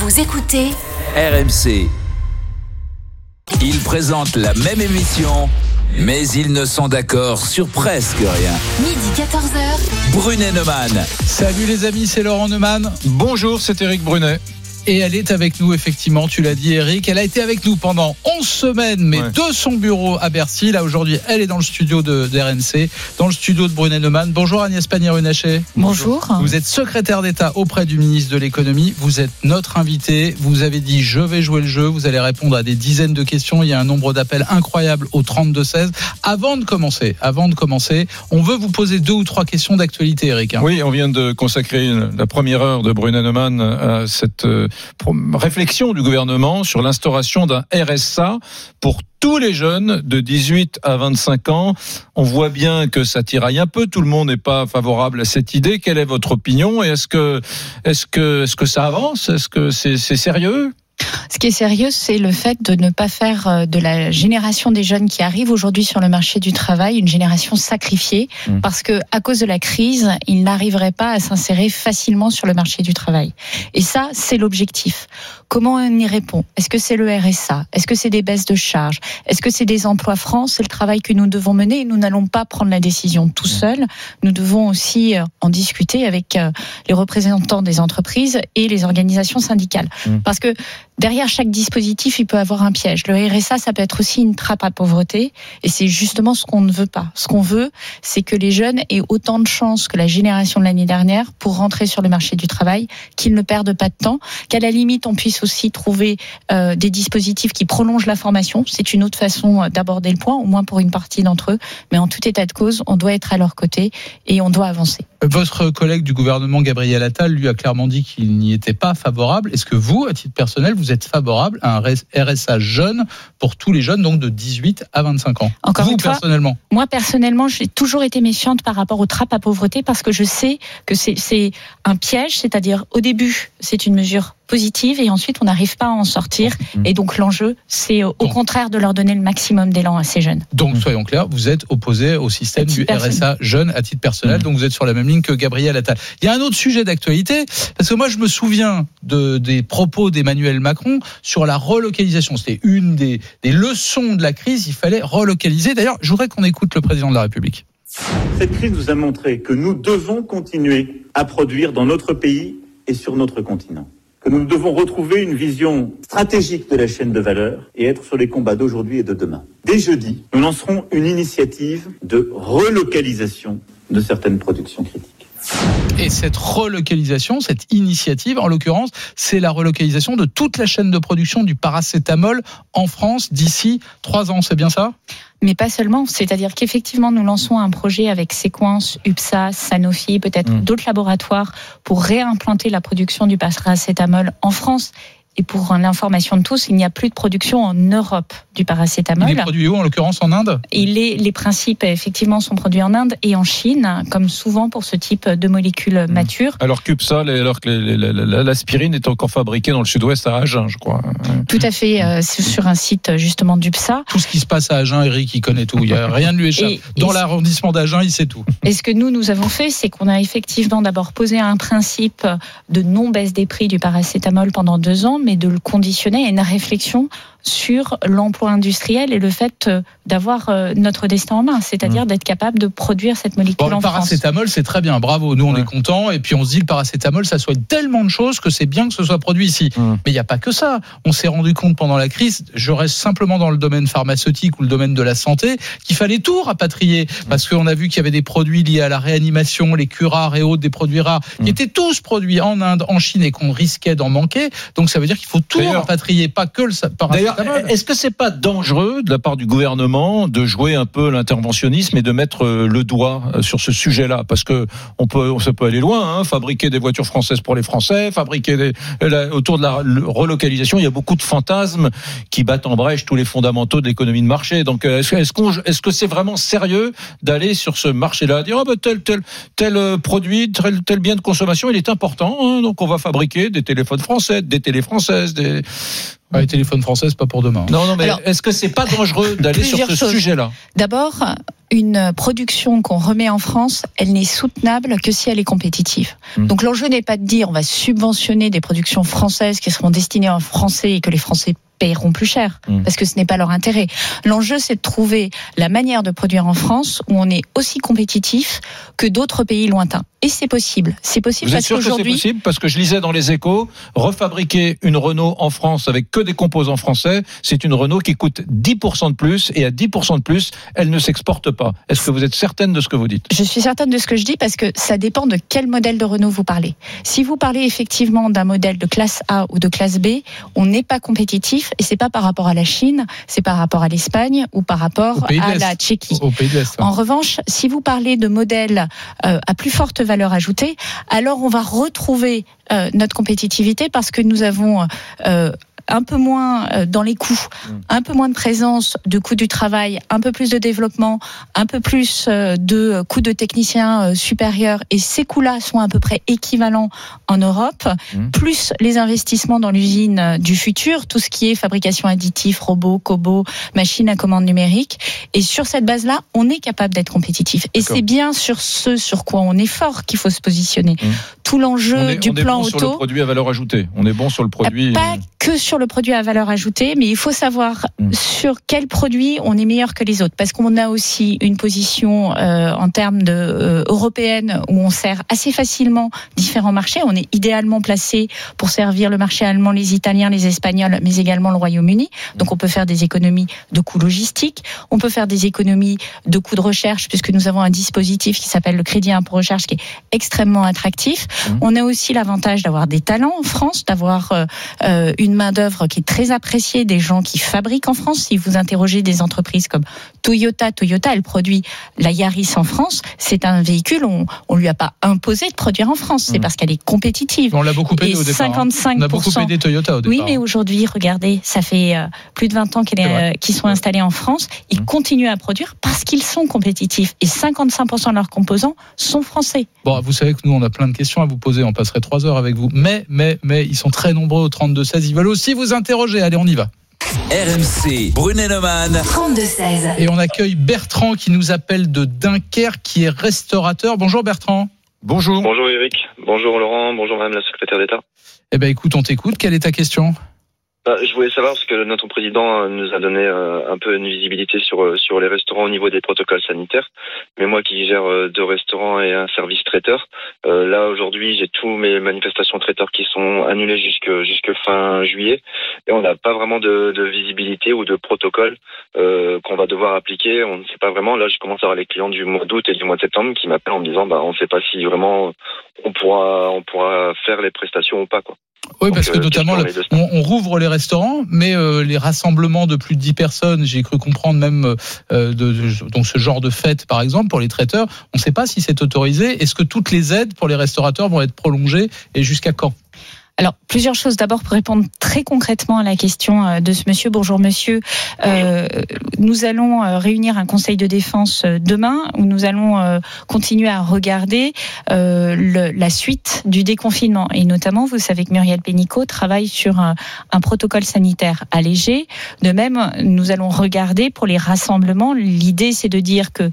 Vous écoutez RMC. Ils présentent la même émission, mais ils ne sont d'accord sur presque rien. midi 14h. Brunet Neumann. Salut les amis, c'est Laurent Neumann. Bonjour, c'est Eric Brunet. Et elle est avec nous, effectivement, tu l'as dit Eric. Elle a été avec nous pendant 11 semaines, mais Ouais. de son bureau à Bercy. Là, aujourd'hui, elle est dans le studio de, de RMC, dans le studio de Brunet Neumann. Bonjour Agnès Pannier-Runacher. Bonjour. Vous êtes secrétaire d'État auprès du ministre de l'économie. Vous êtes notre invité. Vous avez dit je vais jouer le jeu. Vous allez répondre à des dizaines de questions. Il y a un nombre d'appels incroyable au 32-16. Avant de commencer, avant de commencer, on veut vous poser deux ou trois questions d'actualité, Eric. hein. Oui, on vient de consacrer la première heure de Brunet Neumann à cette euh, réflexion du gouvernement sur l'instauration d'un RSA pour tous les jeunes de 18 à 25 ans. On voit bien que ça tiraille un peu. Tout le monde n'est pas favorable à cette idée. Quelle est votre opinion Et est-ce que, est-ce que, est-ce que ça avance? Est-ce que c'est c'est sérieux? Ce qui est sérieux, c'est le fait de ne pas faire euh, de la génération des jeunes qui arrivent aujourd'hui sur le marché du travail une génération sacrifiée, Mm. parce que à cause de la crise, ils n'arriveraient pas à s'insérer facilement sur le marché du travail. Et ça, c'est l'objectif. Comment on y répond? Est-ce que c'est le RSA Est-ce que c'est des baisses de charges? Est-ce que c'est des emplois francs? C'est le travail que nous devons mener. Et nous n'allons pas prendre la décision tout seuls. Nous devons aussi euh, en discuter avec euh, les représentants des entreprises et les organisations syndicales. Mm. Parce que derrière chaque dispositif, il peut avoir un piège. Le RSA, ça peut être aussi une trappe à pauvreté, et c'est justement ce qu'on ne veut pas. Ce qu'on veut, c'est que les jeunes aient autant de chances que la génération de l'année dernière pour rentrer sur le marché du travail, qu'ils ne perdent pas de temps, qu'à la limite, on puisse aussi trouver euh, des dispositifs qui prolongent la formation. C'est une autre façon euh, d'aborder le point, au moins pour une partie d'entre eux. Mais en tout état de cause, on doit être à leur côté et on doit avancer. Votre collègue du gouvernement, Gabriel Attal, lui a clairement dit qu'il n'y était pas favorable. Est-ce que vous, à titre personnel, vous êtes favorable à un RSA jeune pour tous les jeunes, donc de 18 à 25 ans? Encore Vous, une fois, personnellement Moi, personnellement, j'ai toujours été méfiante par rapport aux trappes à pauvreté parce que je sais que c'est c'est un piège, c'est-à-dire au début, c'est une mesure positive et ensuite on n'arrive pas à en sortir. Mhm. Et donc l'enjeu, c'est au contraire de leur donner le maximum d'élan à ces jeunes. Donc, soyons clairs, vous êtes opposé au système du personnel. RSA jeune à titre personnel, Mhm. donc vous êtes sur la même ligne que Gabriel Attal. Il y a un autre sujet d'actualité, parce que moi je me souviens de, des propos d'Emmanuel Macron sur la relocalisation. C'était une des, des leçons de la crise, il fallait relocaliser. D'ailleurs, je voudrais qu'on écoute le président de la République. Cette crise nous a montré que nous devons continuer à produire dans notre pays et sur notre continent. Que nous devons retrouver une vision stratégique de la chaîne de valeur et être sur les combats d'aujourd'hui et de demain. Dès jeudi, nous lancerons une initiative de relocalisation de certaines productions critiques. Et cette relocalisation, cette initiative, en l'occurrence, c'est la relocalisation de toute la chaîne de production du paracétamol en France d'ici trois ans. C'est bien ça? Mais pas seulement, c'est-à-dire qu'effectivement, nous lançons un projet avec Sequence, UPSA, Sanofi, peut-être Mm. d'autres laboratoires pour réimplanter la production du paracétamol en France. Et pour l'information de tous, il n'y a plus de production en Europe du Il paracétamol. est produit où En l'occurrence en Inde? Et les, les principes, effectivement, sont produits en Inde et en Chine, comme souvent pour ce type de molécules matures. Alors qu'UPSA, alors que l'aspirine est encore fabriquée dans le sud-ouest à Agen, je crois. Tout à fait, euh, c'est sur un site justement d'UPSA. Tout ce qui se passe à Agen, Eric, il connaît tout. Il y a rien ne lui échappe. Et- Dans l'arrondissement d'Agen, il sait tout. Et ce que nous, nous avons fait, c'est qu'on a effectivement d'abord posé un principe de non-baisse des prix du paracétamol pendant deux ans, mais de le conditionner à une réflexion sur l'emploi industriel et le fait euh, d'avoir euh, notre destin en main, c'est-à-dire d'être capable de produire cette molécule Bon, le en France. paracétamol, c'est très bien. Bravo. Nous, on Ouais. est contents. Et puis, on se dit, le paracétamol, ça soigne tellement de choses que c'est bien que ce soit produit ici. Mm. Mais il n'y a pas que ça. On s'est rendu compte pendant la crise, je reste simplement dans le domaine pharmaceutique ou le domaine de la santé, qu'il fallait tout rapatrier. Parce qu'on a vu qu'il y avait des produits liés à la réanimation, les curares et autres, des produits rares, qui Mm. étaient tous produits en Inde, en Chine et qu'on risquait d'en manquer. Donc, ça veut dire qu'il faut tout rapatrier, pas que le sa- Est-ce que c'est pas dangereux de la part du gouvernement de jouer un peu l'interventionnisme et de mettre euh, le doigt euh, sur ce sujet-là? Parce que on peut, on ça peut aller loin. Hein, fabriquer des voitures françaises pour les Français, fabriquer des, euh, la- autour de la relocalisation, il y a beaucoup de fantasmes qui battent en brèche tous les fondamentaux de l'économie de marché. Donc, est-ce, qu'on, est-ce que c'est vraiment sérieux d'aller sur ce marché-là, dire ah ben tel tel tel produit, tel, tel bien de consommation, il est important, hein, donc on va fabriquer des téléphones français, des télé françaises, des Ouais, les téléphones français, c'est pas pour demain. non, non, mais est-ce que c'est pas dangereux d'aller sur ce sujet-là? D'abord, une production qu'on remet en France, elle n'est soutenable que si elle est compétitive. Mmh. Donc l'enjeu n'est pas de dire on va subventionner des productions françaises qui seront destinées aux Français et que les Français paieront plus cher Mmh. parce que ce n'est pas leur intérêt. L'enjeu c'est de trouver la manière de produire en France où on est aussi compétitif que d'autres pays lointains. Et c'est possible. C'est possible Vous parce sûr que c'est qu'aujourd'hui possible Parce que je lisais dans les échos, refabriquer une Renault en France avec que des composants français, c'est une Renault qui coûte 10% de plus et à 10% de plus, elle ne s'exporte pas. Est-ce que vous êtes certaine de ce que vous dites? Je suis certaine de ce que je dis parce que ça dépend de quel modèle de Renault vous parlez. Si vous parlez effectivement d'un modèle de classe A ou de classe B, on n'est pas compétitif et c'est pas par rapport à la Chine, c'est par rapport à l'Espagne ou par rapport à la Tchéquie. Au pays de hein. En revanche, si vous parlez de modèles euh, à plus forte valeur ajoutée, alors on va retrouver euh, notre compétitivité parce que nous avons euh, un peu moins euh, dans les coûts, un peu moins de présence de coûts du travail, un peu plus de développement, un peu plus euh, de coûts de techniciens euh, supérieurs, et ces coûts-là sont à peu près équivalents en Europe, Mhm. plus les investissements dans l'usine du futur, tout ce qui est fabrication additive, robots, cobots, machines à commande numérique. Et sur cette base-là, on est capable d'être compétitif. Et c'est bien sur ce sur quoi on est fort qu'il faut se positionner. Mhm. Tout l'enjeu on est, du on est plan bon sur le auto. produit à valeur ajoutée. On est bon sur le produit. Pas que sur le produit à valeur ajoutée, mais il faut savoir Mm. sur quel produit on est meilleur que les autres, parce qu'on a aussi une position euh, en termes de euh, européenne où on sert assez facilement différents marchés. On est idéalement placé pour servir le marché allemand, les Italiens, les Espagnols, mais également le Royaume-Uni. Donc on peut faire des économies de coûts logistiques, on peut faire des économies de coûts de recherche, puisque nous avons un dispositif qui s'appelle le crédit impôt recherche, qui est extrêmement attractif. Mm. On a aussi l'avantage d'avoir des talents en France, d'avoir euh, une main d'œuvre qui est très appréciée, des gens qui fabriquent en France. Si vous interrogez des entreprises comme Toyota, Toyota, elle produit la Yaris en France. C'est un véhicule, on, on lui a pas imposé de produire en France. C'est Mhm. parce qu'elle est compétitive. On l'a beaucoup aidé au départ. hein. 55%. On a beaucoup aidé Toyota au départ. Oui, mais aujourd'hui, regardez, ça fait euh, plus de 20 ans euh, qu'ils sont installés en France. Ils Mhm. continuent à produire parce qu'ils sont compétitifs. Et 55% de leurs composants sont français. Bon, vous savez que nous, on a plein de questions à vous poser. On passerait trois heures avec vous. Mais, mais, mais, ils sont très nombreux au 32-16. Ils veulent aussi vous interroger. Allez, on y va. RMC, Brunet-Neumann. 32-16. Et on accueille Bertrand qui nous appelle de Dunkerque, qui est restaurateur. Bonjour Bertrand. Bonjour. Bonjour Eric, bonjour Laurent, bonjour Madame la secrétaire d'État. Eh ben, écoute, on t'écoute. Quelle est ta question? Bah, je voulais savoir parce que notre président euh, nous a donné euh, un peu une visibilité sur euh, sur les restaurants au niveau des protocoles sanitaires. Mais moi qui gère euh, deux restaurants et un service traiteur, euh, là aujourd'hui j'ai tous mes manifestations traiteurs qui sont annulées jusque jusque fin juillet et on n'a pas vraiment de, de visibilité ou de protocole qu'on va devoir appliquer. On ne sait pas vraiment. Là je commence à avoir les clients du mois d'août et du mois de septembre qui m'appellent en me disant bah on ne sait pas si vraiment on pourra on pourra faire les prestations ou pas quoi. Oui, Donc, parce que euh, notamment, semaines. on, on rouvre les restaurants, mais euh, les rassemblements de plus de 10 personnes, j'ai cru comprendre même euh, de, de- donc ce genre de fête, par exemple, pour les traiteurs, on ne sait pas si c'est autorisé. Est-ce que toutes les aides pour les restaurateurs vont être prolongées et jusqu'à quand? Alors, plusieurs choses. D'abord, pour répondre très concrètement à la question euh, de ce monsieur. Bonjour, monsieur. Euh, nous allons euh, réunir un conseil de défense demain où nous allons continuer à regarder la suite du déconfinement. Et notamment, vous savez que Muriel Pénicaud travaille sur un, protocole sanitaire allégé. De même, nous allons regarder pour les rassemblements. L'idée, c'est de dire que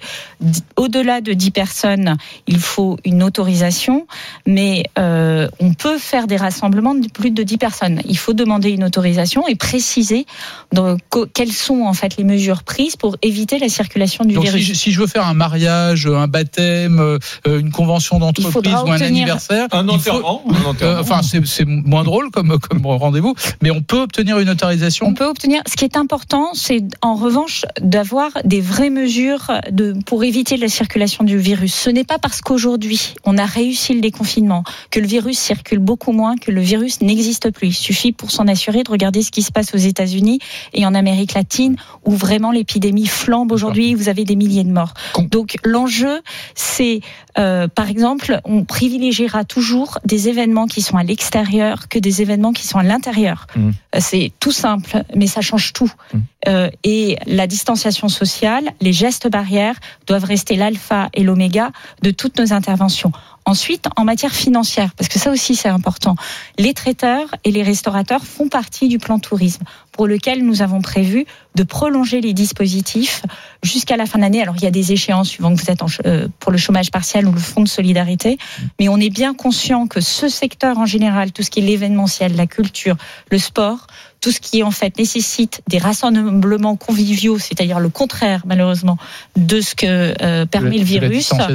au-delà de 10 personnes, il faut une autorisation, mais on peut faire des rassemblements de plus de 10 personnes. Il faut demander une autorisation et préciser dans, quelles sont en fait les mesures prises pour éviter la circulation du Donc, si virus. je, si je veux faire un mariage, un baptême, euh, une convention d'entreprise ou un anniversaire, Un enterrement. euh, enfin, c'est c'est moins drôle comme, comme rendez-vous, mais on peut obtenir une autorisation. On peut obtenir. Ce qui est important, c'est en revanche d'avoir des vraies mesures de, pour éviter la circulation du virus. Ce n'est pas parce qu'aujourd'hui on a réussi le déconfinement que le virus circule beaucoup moins, que le virus n'existe plus. Il suffit pour s'en assurer de regarder ce qui se passe aux États-Unis et en Amérique latine, où vraiment l'épidémie flambe aujourd'hui. Vous avez des milliers de morts. Donc l'enjeu, c'est euh, par exemple, on privilégiera toujours des événements qui sont à l'extérieur que des événements qui sont à l'intérieur. Mhm. Euh, C'est tout simple, mais ça change tout. Mhm. Euh, et la distanciation sociale, les gestes barrières doivent rester l'alpha et l'oméga de toutes nos interventions. Ensuite, en matière financière, parce que ça aussi c'est important, les traiteurs et les restaurateurs font partie du plan tourisme. pour lequel nous avons prévu de prolonger les dispositifs jusqu'à la fin de l'année. Alors il y a des échéances suivant que vous êtes en, euh, pour le chômage partiel ou le fonds de solidarité, mais on est bien conscient que ce secteur en général, tout ce qui est l'événementiel, la culture, le sport, tout ce qui en fait nécessite des rassemblements conviviaux, c'est-à-dire le contraire malheureusement de ce que euh, permet le, virus la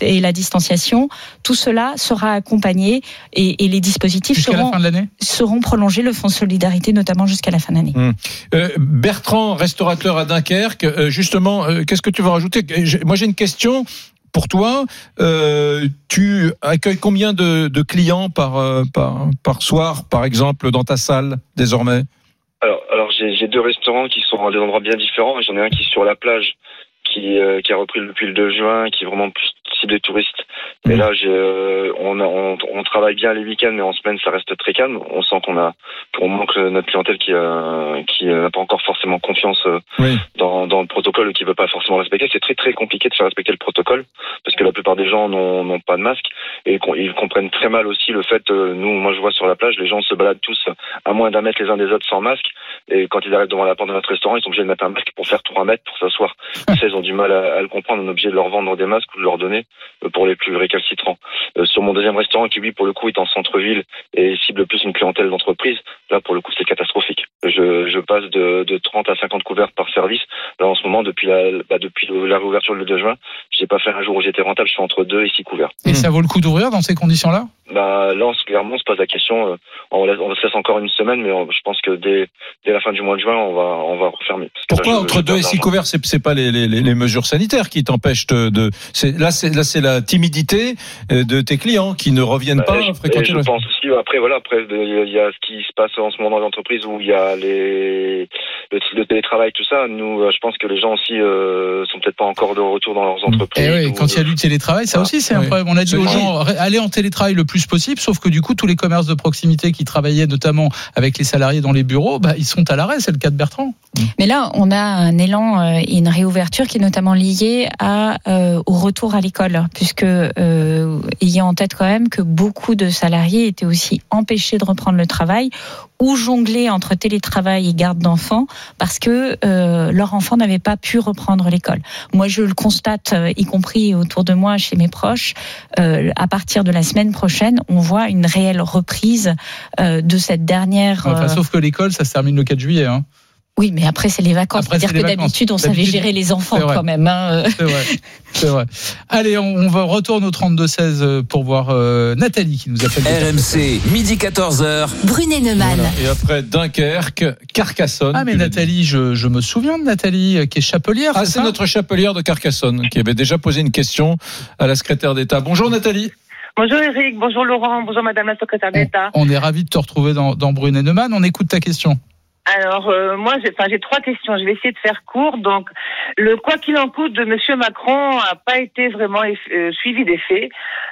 et la distanciation, tout cela sera accompagné et, et les dispositifs seront, seront prolongés, le fonds de solidarité notamment jusqu'à la fin d'année. Hum. Euh, Bertrand, restaurateur à Dunkerque, euh, justement, qu'est-ce que tu veux rajouter? Moi j'ai une question pour toi, euh, tu accueilles combien de, clients par, euh, par, par soir, par exemple, dans ta salle désormais Alors, alors j'ai deux restaurants qui sont à des endroits bien différents. J'en ai un qui est sur la plage, qui, euh, qui a repris depuis le 2 juin, qui est vraiment plus des touristes. Et mmh. là, euh, on, on, on, travaille bien les week-ends, mais en semaine, ça reste très calme. On sent qu'on a, qu'on manque notre clientèle qui, euh, qui n'a pas encore forcément confiance oui. dans, dans le protocole ou qui veut pas forcément respecter. C'est très très compliqué de faire respecter le protocole parce que la plupart des gens n'ont pas de masque et ils comprennent très mal aussi le fait. nous, moi, je vois sur la plage, les gens se baladent tous à moins d'un mètre les uns des autres sans masque. Et quand ils arrivent devant la porte de notre restaurant, ils sont obligés de mettre un masque pour faire 3 mètres pour s'asseoir. ils ont du mal à, à, le comprendre. On est obligé de leur vendre des masques ou de leur donner euh, pour les plus récalcitrants. Euh, sur mon deuxième restaurant, qui lui, pour le coup, est en centre-ville et cible plus une clientèle d'entreprise, là, pour le coup, c'est catastrophique. Je, passe de, de, 30 à 50 couverts par service. Là, en ce moment, depuis la, bah, depuis la réouverture le 2 juin, j'ai pas fait un jour où j'étais rentable, je fais entre 2 et 6 couverts. Et ça vaut le coup d'ouvrir dans ces conditions-là? Bah, là, clairement, on se pose la question. Euh, on, laisse, on se laisse encore une semaine, mais je pense que dès, dès la fin du mois de juin, on va, on va refermer. Pourquoi entre 2 et 6 couverts, c'est pas les, les, les, mesures sanitaires qui t'empêchent de, de là, c'est là, c'est la timidité euh, de tes clients qui ne reviennent bah, pas fréquenter. Je pense aussi. Après, voilà, après, il y a ce qui se passe en ce moment dans l'entreprise où il y a les le, le, télétravail, tout ça. Nous, euh, je pense que les gens aussi euh, sont peut-être pas encore de retour dans leurs mm. entreprises. Et eh oui, quand il y a du télétravail, ça aussi, c'est un problème. On a dit aux gens allez en télétravail le plus possible, sauf que du coup, tous les commerces de proximité qui travaillaient notamment avec les salariés dans les bureaux, bah, ils sont à l'arrêt. C'est le cas de Bertrand. Mais là, on a un élan et une réouverture qui est notamment liée euh, au retour à l'école, puisque euh, ayant en tête quand même que beaucoup de salariés étaient aussi empêchés de reprendre le travail ou jongler entre télétravail et garde d'enfants parce que euh, leur enfant n'avait pas pu reprendre l'école. Moi, je le constate, euh, y compris autour de moi, chez mes proches. Euh, à partir de la semaine prochaine, on voit une réelle reprise euh, de cette dernière. Enfin, sauf que l'école, ça se termine le 4 juillet. Hein. Oui, mais après, c'est les vacances. C'est-à-dire que d'habitude, on savait gérer les enfants quand même. Hein. C'est vrai. C'est vrai. Allez, on, va retourner au 32-16 euh, pour voir euh, Nathalie qui nous appelle. RMC, midi 14h. Brunet Neumann. Et après Dunkerque, Carcassonne. Ah, mais Nathalie, je, je, me souviens de Nathalie, euh, qui est chapelière. Ah, c'est notre chapelière de Carcassonne, qui avait déjà posé une question à la secrétaire d'État. Bonjour Nathalie. Bonjour Eric, bonjour Laurent, bonjour Madame la secrétaire d'État. On, on, est ravis de te retrouver dans, dans Brunet Neumann. On écoute ta question. Alors euh, moi, j'ai, enfin, trois questions. Je vais essayer de faire court. Donc, le quoi qu'il en coûte de Monsieur Macron n'a pas été vraiment euh, suivi des faits,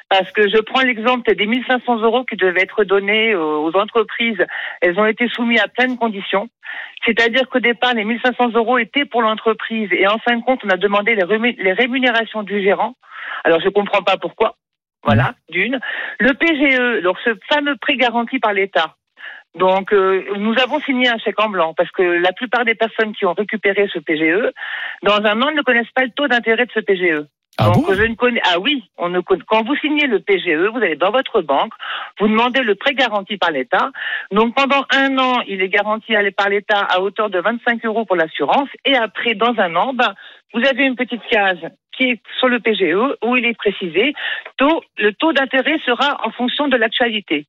parce que je prends l'exemple des 1500 euros qui devaient être donnés aux entreprises. Elles ont été soumises à plein de conditions. C'est-à-dire qu'au départ, les 1500 euros étaient pour l'entreprise, et en fin de compte, on a demandé les rémunérations du gérant. Alors, je comprends pas pourquoi. Voilà, d'une. Le PGE, donc ce fameux prêt garanti par l'État, donc, euh, nous avons signé un chèque en blanc parce que la plupart des personnes qui ont récupéré ce PGE, dans un an, ne connaissent pas le taux d'intérêt de ce PGE. Ah Donc, je ne connais. Ah oui, on ne quand vous signez le PGE, vous allez dans votre banque, vous demandez le prêt garanti par l'État. Donc pendant un an, il est garanti par l'État à hauteur de 25 euros pour l'assurance, et après, dans un an, ben, vous avez une petite case qui est sur le PGE où il est précisé taux, le taux d'intérêt sera en fonction de l'actualité.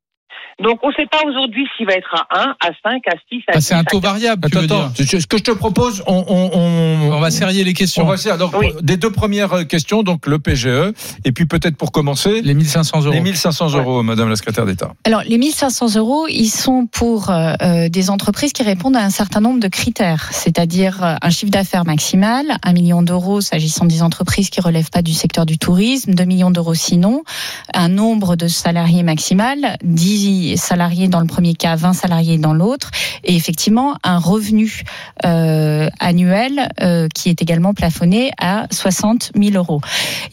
Donc on ne sait pas aujourd'hui s'il va être à 1, à 5, à 6, à ah, C'est un taux variable. Attends, attends. Ce que je te propose, on, on, on, on va serrer les questions. On va serrer. Donc, oui. des deux premières questions, donc le PGE, et puis peut-être pour commencer. Les 1500 euros. Les 1500 euros, ouais. Madame la secrétaire d'État. Alors les 1500 euros, ils sont pour euh, euh, des entreprises qui répondent à un certain nombre de critères, c'est-à-dire euh, un chiffre d'affaires maximal, un million d'euros s'agissant des entreprises qui relèvent pas du secteur du tourisme, 2 millions d'euros sinon, un nombre de salariés maximal, 10 10 salariés dans le premier cas, 20 salariés dans l'autre, et effectivement un revenu euh, annuel euh, qui est également plafonné à 60 000 euros.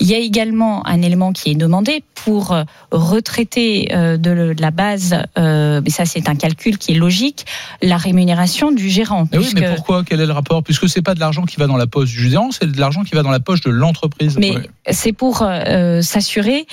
Il y a également un élément qui est demandé pour euh, retraiter euh, de, le- de la base, mais ça c'est un calcul qui est logique, la rémunération du gérant. Mais oui, mais pourquoi? Quel est le rapport? Puisque c'est pas de l'argent qui va dans la poche du gérant, c'est de l'argent qui va dans la poche de l'entreprise. Mais Ouais. c'est pour s'assurer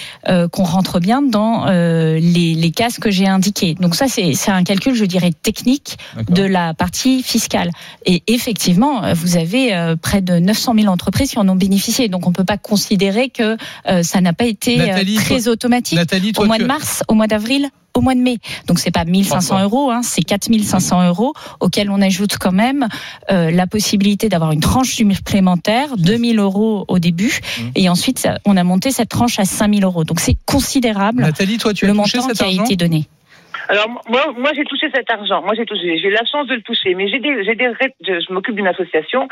qu'on rentre bien dans les, les cases que j'ai indiquées. Donc ça, c'est un calcul, je dirais, technique de la partie fiscale. Et effectivement, vous avez euh, près de 900 000 entreprises qui en ont bénéficié. Donc on peut pas considérer que euh, ça n'a pas été euh, Nathalie, très toi- automatique Nathalie, toi, au mois tu- de mars, au mois d'avril. Au mois de mai. Donc c'est pas 1500 Parfois. euros, hein, c'est 4500 euros auxquels on ajoute quand même euh, la possibilité d'avoir une tranche supplémentaire, 2000 euros au début, Mmh. et ensuite on a monté cette tranche à 5000 euros. Donc c'est considérable Nathalie, toi, tu as le touché montant cet qui a été donné. Alors moi, moi j'ai touché cet argent. Moi j'ai touché, j'ai la chance de le toucher, mais j'ai des, j'ai des, je, m'occupe d'une association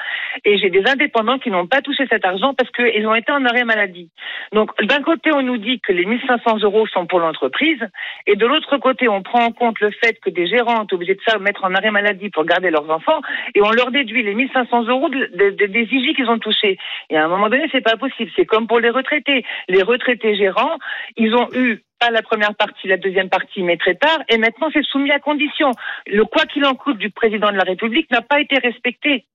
et j'ai des indépendants qui n'ont pas touché cet argent parce qu'ils ont été en arrêt maladie. Donc d'un côté on nous dit que les 1500 euros sont pour l'entreprise et de l'autre côté on prend en compte le fait que des gérants sont obligés de ça mettre en arrêt maladie pour garder leurs enfants et on leur déduit les 1500 euros de- de- de- des IJ qu'ils ont touchés. Et à un moment donné c'est pas possible. C'est comme pour les retraités. Les retraités gérants, ils ont eu pas la première partie, la deuxième partie, mais très tard, et maintenant c'est soumis à condition. Le quoi qu'il en coûte du président de la République n'a pas été respecté.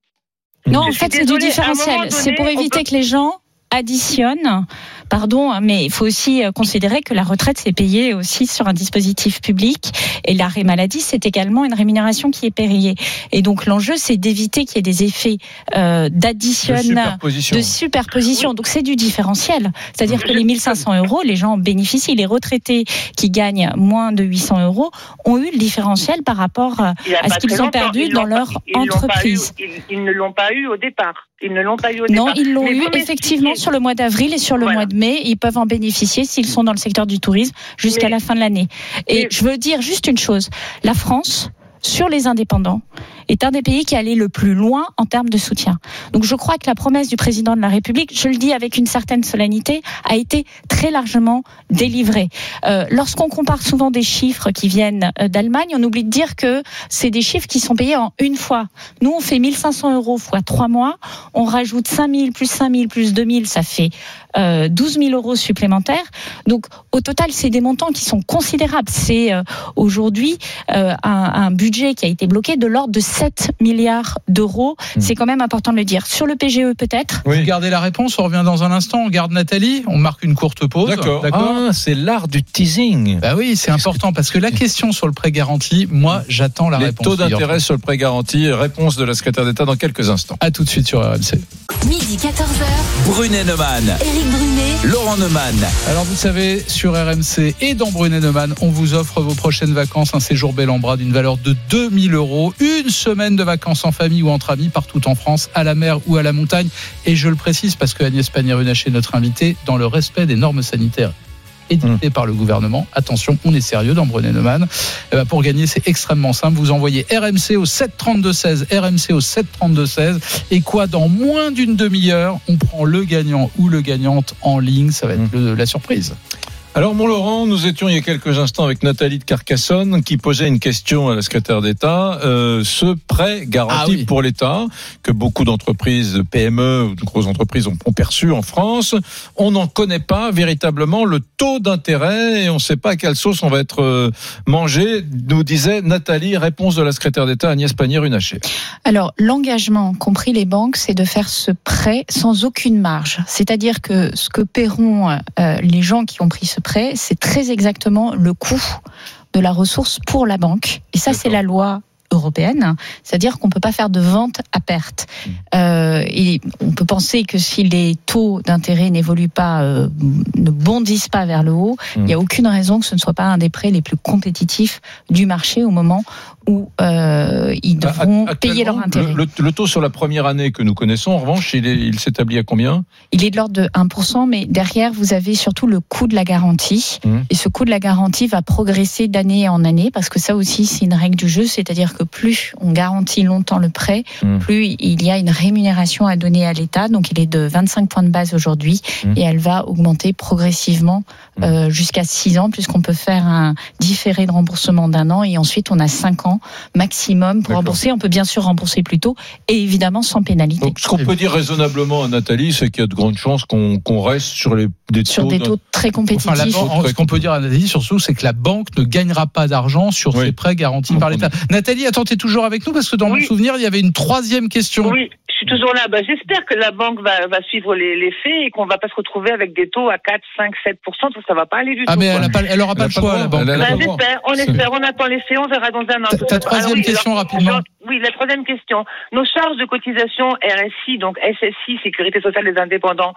Non, Je en fait, c'est du différentiel. C'est pour éviter peut- que les gens additionnent. Pardon, mais il faut aussi euh, considérer que la retraite c'est payé aussi sur un dispositif public et l'arrêt maladie c'est également une rémunération qui est payée. Et donc l'enjeu c'est d'éviter qu'il y ait des effets euh, De d'addition superposition. de superposition. Donc c'est du différentiel. C'est-à-dire que les 1500 euros, les gens en bénéficient. Les retraités qui gagnent moins de 800 euros ont eu le différentiel par rapport à ce qu'ils ont perdu ils dans leur pas entreprise. eu- ils, ils ne l'ont pas eu au départ. Ils ne l'ont pas eu au Non, ils l'ont eu effectivement sur le mois d'avril et sur le Voilà. mois de mai. Ils peuvent en bénéficier s'ils sont dans le secteur du tourisme jusqu'à la fin de l'année. Et mais- je veux dire juste une chose. La France, sur les indépendants, est un des pays qui est allé le plus loin en termes de soutien. Donc je crois que la promesse du président de la République, je le dis avec une certaine solennité, a été très largement délivrée. Euh, Lorsqu'on compare souvent des chiffres qui viennent euh, d'Allemagne, on oublie de dire que c'est des chiffres qui sont payés en une fois. Nous, on fait 1500 euros fois trois mois, on rajoute 5000 plus 5000 plus 2000, ça fait euh, 12 000 euros supplémentaires. Donc au total, c'est des montants qui sont considérables. C'est euh, aujourd'hui euh, un, un budget qui a été bloqué de l'ordre de 7 milliards d'euros. Hmm. C'est quand même important de le dire. Sur le PGE peut-être. Vous gardez la réponse, on revient dans un instant, on garde Nathalie, on marque une courte pause. D'accord. Ah, c'est l'art du teasing. Bah oui, c'est important parce que la question sur le prêt garanti, moi, j'attends la Les réponse. taux d'intérêt sur le prêt garanti. Réponse de la secrétaire d'État dans quelques instants. À tout de suite sur RMC. Midi 14h, Brunet Neumann, Éric Brunet, Laurent Neumann. Alors vous savez, sur RMC et dans Brunet Neumann, on vous offre vos prochaines vacances, un séjour bel en bras d'une valeur de 2000 euros, une semaine de vacances en famille ou entre amis partout en France, à la mer ou à la montagne. Et je le précise parce que Agnès Pannier-Runacher est notre invitée dans le respect des normes sanitaires édictées par le gouvernement. Attention, on est sérieux dans Brunet Neumann. Eh ben, pour gagner, c'est extrêmement simple. Vous envoyez RMC au 732-16, RMC au 732-16. Et quoi, dans moins d'une demi-heure, on prend le gagnant ou le gagnante en ligne. Ça va être le- la surprise. Alors, mon Laurent, nous étions il y a quelques instants avec Nathalie de Carcassonne qui posait une question à la secrétaire d'État. Euh, ce prêt garanti Ah oui. pour l'État que beaucoup d'entreprises, PME ou de grosses entreprises ont, ont perçu en France, on n'en connaît pas véritablement le taux d'intérêt et on ne sait pas à quelle sauce on va être euh, mangé, nous disait Nathalie, réponse de la secrétaire d'État Agnès Pannier-Runacher. Alors, l'engagement, compris les banques, c'est de faire ce prêt sans aucune marge. C'est-à-dire que ce que paieront euh, les gens qui ont pris ce prêt, c'est très exactement le coût de la ressource pour la banque. Et ça, c'est la loi européenne, c'est-à-dire qu'on peut pas faire de vente à perte. Euh, et on peut penser que si les taux d'intérêt n'évoluent pas, euh, ne bondissent pas vers le haut, il n'y a aucune raison que ce ne soit pas un des prêts les plus compétitifs du marché au moment où euh, ils devront actuellement, payer leur intérêt. Le, le- le taux sur la première année que nous connaissons, en revanche, il s'établit à combien? Il est de l'ordre de 1%, mais derrière, vous avez surtout le coût de la garantie. Mhm. Et ce coût de la garantie va progresser d'année en année, parce que ça aussi, c'est une règle du jeu, c'est-à-dire que plus on garantit longtemps le prêt, Mhm. plus il y a une rémunération à donner à l'État. Donc, il est de 25 points de base aujourd'hui, Mhm. et elle va augmenter progressivement euh, jusqu'à 6 ans, puisqu'on peut faire un différé de remboursement d'un an, et ensuite on a 5 ans maximum pour rembourser. On peut bien sûr rembourser plus tôt, et évidemment sans pénalité. Donc, ce qu'on peut dire raisonnablement à Nathalie, c'est qu'il y a de grandes chances qu'on reste sur les, des sur taux des d'un- taux très compétitifs. Enfin, la banque- ce qu'on peut dire à Nathalie, surtout, c'est que la banque ne gagnera pas d'argent sur Oui. ses prêts garantis Donc, par on l'État. Nathalie, attends, t'es toujours avec nous parce que dans mon souvenir, il y avait une troisième question. Oui, suis toujours là. Bah, J'espère que la banque va, va suivre les, les faits et qu'on va pas se retrouver avec des taux à 4, 5, 7 parce que ça va pas aller du Ah, tout. mais quoi. elle, a pas, elle aura Elle pas le pas choix, le la banque. Bah, pas j'espère, on espère, on attend les faits, on verra dans un an. Ta- troisième Alors, question, alors, rapidement. alors, oui, la troisième question. Nos charges de cotisation RSI, donc SSI, Sécurité sociale des indépendants,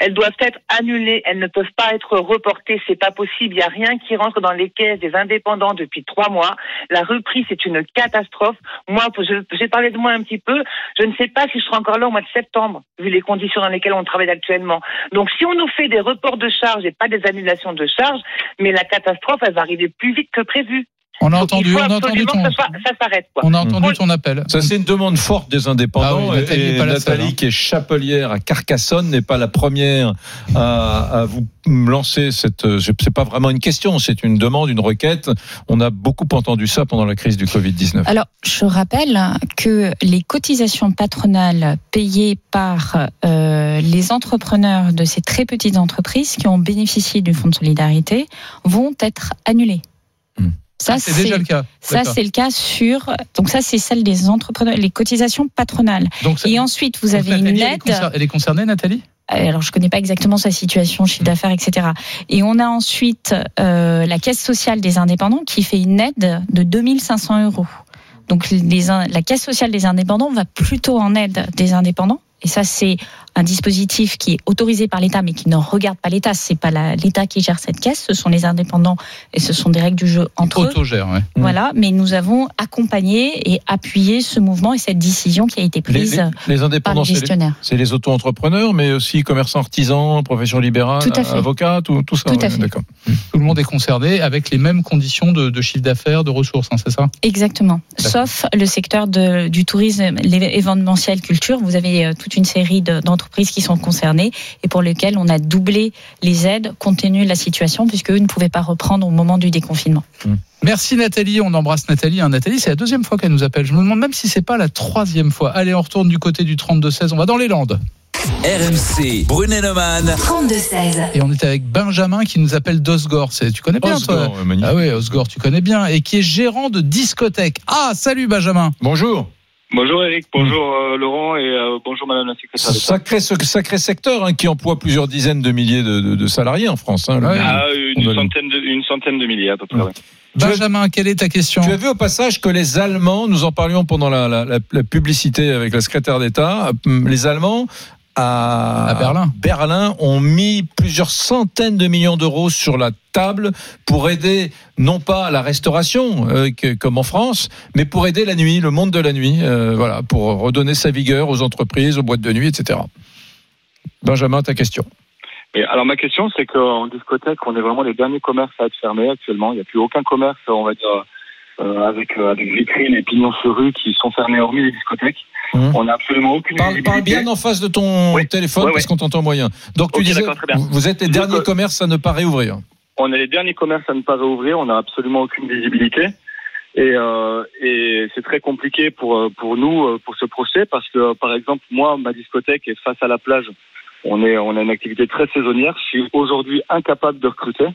elles doivent être annulées, elles ne peuvent pas être reportées, c'est pas possible. Il n'y a rien qui rentre dans les caisses des indépendants depuis trois mois. La reprise, c'est une catastrophe. Moi, j'ai parlé de moi un petit peu. Je ne sais pas si je serai encore là au mois de septembre, vu les conditions dans lesquelles on travaille actuellement. Donc, si on nous fait des reports de charges et pas des annulations de charges, mais la catastrophe, elle va arriver plus vite que prévu. On a entendu, on a entendu ton, que ça, soit- ça s'arrête. quoi. on a entendu Oui. ton appel. Ça, c'est une demande forte des indépendants. Ah oui, Nathalie et seule, Nathalie, hein. qui est chapelière à Carcassonne, n'est pas la première à, à vous lancer cette. euh, C'est pas vraiment une question, c'est une demande, une requête. On a beaucoup entendu ça pendant la crise du Covid-19. Alors, je rappelle que les cotisations patronales payées par euh, les entrepreneurs de ces très petites entreprises qui ont bénéficié du fonds de solidarité vont être annulées. Ça, Ah, c'est déjà le cas. ça, c'est le cas sur. Donc ça, c'est celle des entrepreneurs, les cotisations patronales. Donc, Et ensuite, vous avez une Nathalie, elle est aide. Elle est concernée, Nathalie? Euh, alors je connais pas exactement sa situation, chiffre d'affaires, etc. Et on a ensuite euh, la caisse sociale des indépendants qui fait une aide de 2500 euros. Donc les, la caisse sociale des indépendants va plutôt en aide des indépendants. Et ça, c'est un dispositif qui est autorisé par l'État, mais qui ne regarde pas l'État. C'est pas l'État qui gère cette caisse, ce sont les indépendants et ce sont des règles du jeu entre eux. Autogère, ouais. Voilà, mais nous avons accompagné et appuyé ce mouvement et cette décision qui a été prise les- les indépendants, les c'est les, gestionnaires. c'est les auto-entrepreneurs, mais aussi commerçants, artisans, profession libérale, Tout à fait. avocats, tout, tout ça. Tout à fait. D'accord. Tout le monde est concerné avec les mêmes conditions de, de chiffre d'affaires, de ressources, hein, c'est ça? Exactement. Sauf le secteur de, du tourisme, l'événementiel culture. Vous avez euh, toute une série de- d'entreprises qui sont concernées et pour lesquelles on a doublé les aides compte tenu de la situation puisque eux ne pouvaient pas reprendre au moment du déconfinement. Merci Nathalie, on embrasse Nathalie. hein. Nathalie, c'est la deuxième fois qu'elle nous appelle. Je me demande même si c'est pas la troisième fois. Allez, on retourne du côté du 32-16, on va dans les Landes. RMC, Brunet-Neumann. 32-16. Et on est avec Benjamin qui nous appelle d'Osgore. Tu connais bien toi Osgore, ouais, magnifique. Ah oui, Osgore, tu connais bien. Et qui est gérant de discothèque. Ah, salut Benjamin Bonjour. Bonjour Eric, bonjour euh, Laurent et euh, bonjour Madame la secrétaire d'État. Sacré, ce- sacré secteur hein, qui emploie plusieurs dizaines de milliers de, de- de salariés en France. hein, Ouais. Ah, On une, centaine de, une centaine de milliers à peu près. Mm. ouais. Benjamin, quelle est ta question? Tu as vu au passage que les Allemands, nous en parlions pendant la, la- la- la publicité avec la secrétaire d'État, euh, les Allemands à, À Berlin. Berlin ont mis plusieurs centaines de millions d'euros sur la table pour aider non pas à la restauration euh, que- comme en France, mais pour aider la nuit, le monde de la nuit, euh, voilà, pour redonner sa vigueur aux entreprises, aux boîtes de nuit, etc. Benjamin, ta question. Et alors ma question c'est qu'en discothèque on est vraiment les derniers commerces à être fermés actuellement. Il n'y a plus aucun commerce on va dire avec, euh, avec vitrines et pignons sur rue qui sont fermés hormis les discothèques. Mhm. On n'a absolument aucune Parle, parle bien en face de ton Oui. téléphone parce qu'on t'entend moyen. Donc tu Ok, disais, vous- êtes les Donc, derniers euh, commerces à ne pas réouvrir. On est les derniers commerces à ne pas réouvrir, on n'a absolument aucune visibilité. Et, euh, et c'est très compliqué pour, euh, pour nous, euh, pour ce procès, parce que, euh, par exemple, moi, ma discothèque est face à la plage. On, est, on a une activité très saisonnière. Je suis aujourd'hui incapable de recruter.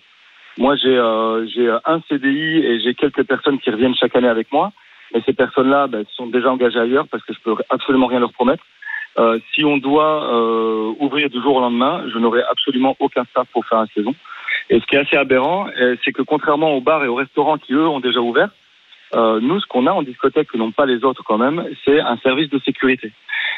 Moi, j'ai euh, j'ai un CDI et j'ai quelques personnes qui reviennent chaque année avec moi. Mais ces personnes-là ben, sont déjà engagées ailleurs parce que je peux absolument rien leur promettre. Euh, si on doit euh, ouvrir du jour au lendemain, je n'aurai absolument aucun staff pour faire la saison. Et ce qui est assez aberrant, euh, c'est que contrairement aux bars et aux restaurants qui, eux, ont déjà ouvert, euh, nous, ce qu'on a en discothèque que n'ont pas les autres quand même, c'est un service de sécurité.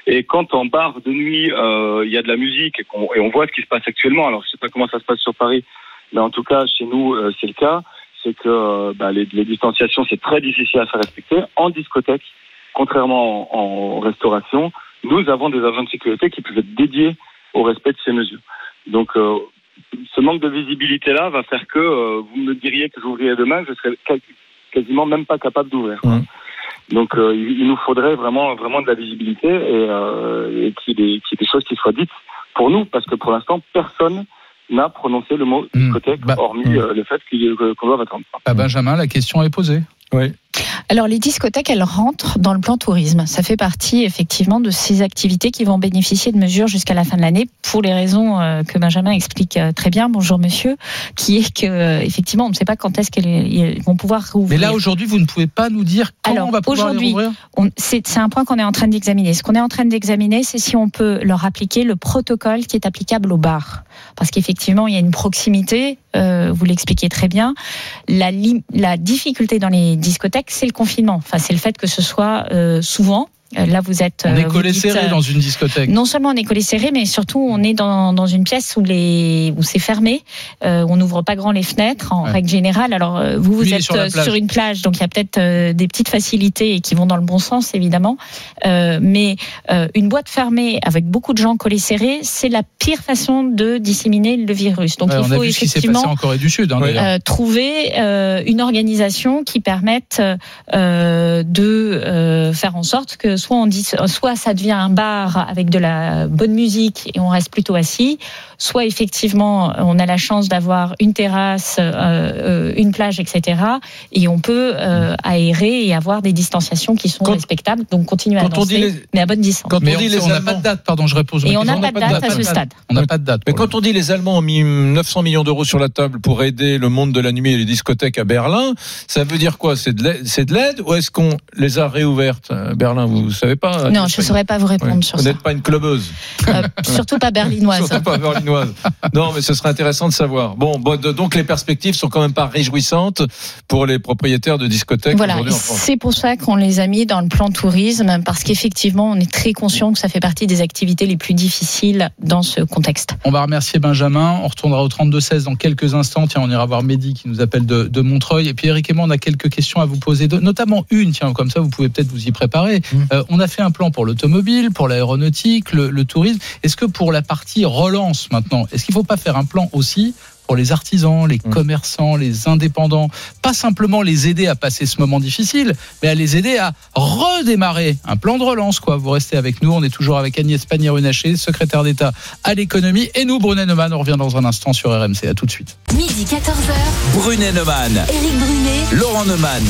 Et quand en bar de nuit, euh, il y a de la musique et, qu'on- et on voit ce qui se passe actuellement, alors je sais pas comment ça se passe sur Paris, mais en tout cas, chez nous, euh, c'est le cas. c'est que euh, bah, les, les distanciations, c'est très difficile à faire respecter. En discothèque, contrairement en, en restauration, nous avons des agents de sécurité qui peuvent être dédiés au respect de ces mesures. Donc, euh, ce manque de visibilité-là va faire que euh, vous me diriez que j'ouvrirais demain, je serais quasi- quasiment même pas capable d'ouvrir. Mhm. Donc, euh, il, nous faudrait vraiment, vraiment de la visibilité et, euh, et qu'il y, qu'il y ait des choses qui soient dites pour nous, parce que pour l'instant, personne n'a prononcé le mot Mhm. discothèque, Bah, hormis mhm. euh, le fait ait- qu'on doit attendre. À Benjamin, la question est posée. Oui. Alors les discothèques, elles rentrent dans le plan tourisme. Ça fait partie effectivement de ces activités qui vont bénéficier de mesures jusqu'à la fin de l'année pour les raisons euh, que Benjamin explique euh, très bien. Bonjour monsieur, qui est que euh, effectivement on ne sait pas quand est-ce qu'elles vont pouvoir Mais rouvrir. là, aujourd'hui, vous ne pouvez pas nous dire quand Alors, on va pouvoir les rouvrir C'est un point qu'on est en train d'examiner. Ce qu'on est en train d'examiner, c'est si on peut leur appliquer le protocole qui est applicable au bar. Parce qu'effectivement, il y a une proximité, euh, vous l'expliquez très bien. La difficulté dans les discothèques, c'est le confinement. Enfin, c'est le fait que ce soit euh, souvent. Euh, Là, vous êtes. On euh, est collé dites, serré euh, dans une discothèque. non seulement on est collé serré, mais surtout on est dans, dans une pièce où les où c'est fermé, euh, on n'ouvre pas grand les fenêtres en Ouais. règle générale. Alors vous vous Lui, êtes sur une plage, donc il y a peut-être euh, des petites facilités qui vont dans le bon sens évidemment, Euh, mais une boîte fermée avec beaucoup de gens collés serrés, c'est la pire façon de disséminer le virus. Donc Ouais, il faut effectivement en Corée du Sud. hein, Ouais. trouver une organisation qui permette de faire en sorte que soit on dit soit ça devient un bar avec de la bonne musique et on reste plutôt assis, soit effectivement on a la chance d'avoir une terrasse, euh, euh, une plage, etc. Et on peut euh, aérer et avoir des distanciations qui sont Quand- respectables. Donc continuer à quand on danser, dit les- mais à bonne distance. Quand Mais on dit les on n'a pas Allemands, de date, pardon, je réponds. Et on n'a pas de date à ce stade. On n'a pas de date. mais quand on dit les Allemands ont mis 900 millions d'euros sur la table pour aider le monde de la nuit et les discothèques à Berlin, ça veut dire quoi? C'est de l'aide- ou est-ce qu'on les a réouvertes à Berlin? Vous savez pas Non, je ne saurais pas vous répondre Ouais. sur Vous ça. n'êtes pas une clubeuse, Euh, surtout pas berlinoise. surtout pas berlinoise. non, mais ce serait intéressant de savoir. Bon, donc les perspectives sont quand même pas réjouissantes pour les propriétaires de discothèques Voilà, c'est pour ça qu'on les a mis dans le plan tourisme, parce qu'effectivement, on est très conscient que ça fait partie des activités les plus difficiles dans ce contexte. On va remercier Benjamin. On retournera au 32-16 dans quelques instants. Tiens, on ira voir Mehdi qui nous appelle de, de Montreuil. Et puis Eric et moi, on a quelques questions à vous poser, de- notamment une. Tiens, comme ça, vous pouvez peut-être vous y préparer. Mmh. Euh, on a fait un plan pour l'automobile, pour l'aéronautique, le, le tourisme. Est-ce que pour la partie relance maintenant, est-ce qu'il ne faut pas faire un plan aussi pour les artisans, les Mmh. commerçants, les indépendants, pas simplement les aider à passer ce moment difficile, mais à les aider à redémarrer un plan de relance. Quoi. Vous restez avec nous, on est toujours avec Agnès Pannier-Runacher, secrétaire d'État à l'économie, et nous, Brunet Neumann, on revient dans un instant sur RMC. À tout de suite. Midi 14h, Brunet Neumann, Éric Brunet, Laurent Neumann.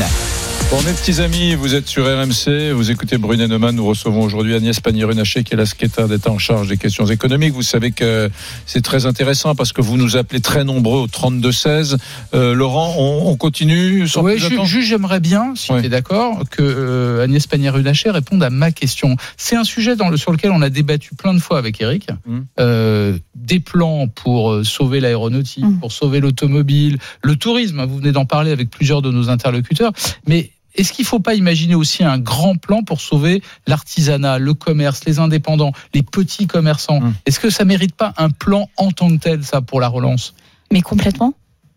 Bon, mes petits amis, vous êtes sur RMC, vous écoutez Brunet Neumann. Nous recevons aujourd'hui Agnès Pannier-Runacher, qui est la secrétaire d'État en charge des questions économiques. Vous savez que c'est très intéressant parce que vous nous appelez très nombreux au 32-16. Euh, Laurent, on, on continue sans Oui, juste, j'aimerais bien, si Ouais. tu es d'accord, que euh, Agnès Pannier-Runacher réponde à ma question. C'est un sujet dans le, sur lequel on a débattu plein de fois avec Eric. Mhm. Euh, des plans pour sauver l'aéronautique, Mhm. pour sauver l'automobile, le tourisme. hein, Vous venez d'en parler avec plusieurs de nos interlocuteurs. Mais est-ce qu'il ne faut pas imaginer aussi un grand plan pour sauver l'artisanat, le commerce, les indépendants, les petits commerçants Mhm. Est-ce que ça mérite pas un plan en tant que tel, ça, pour la relance? Mais complètement.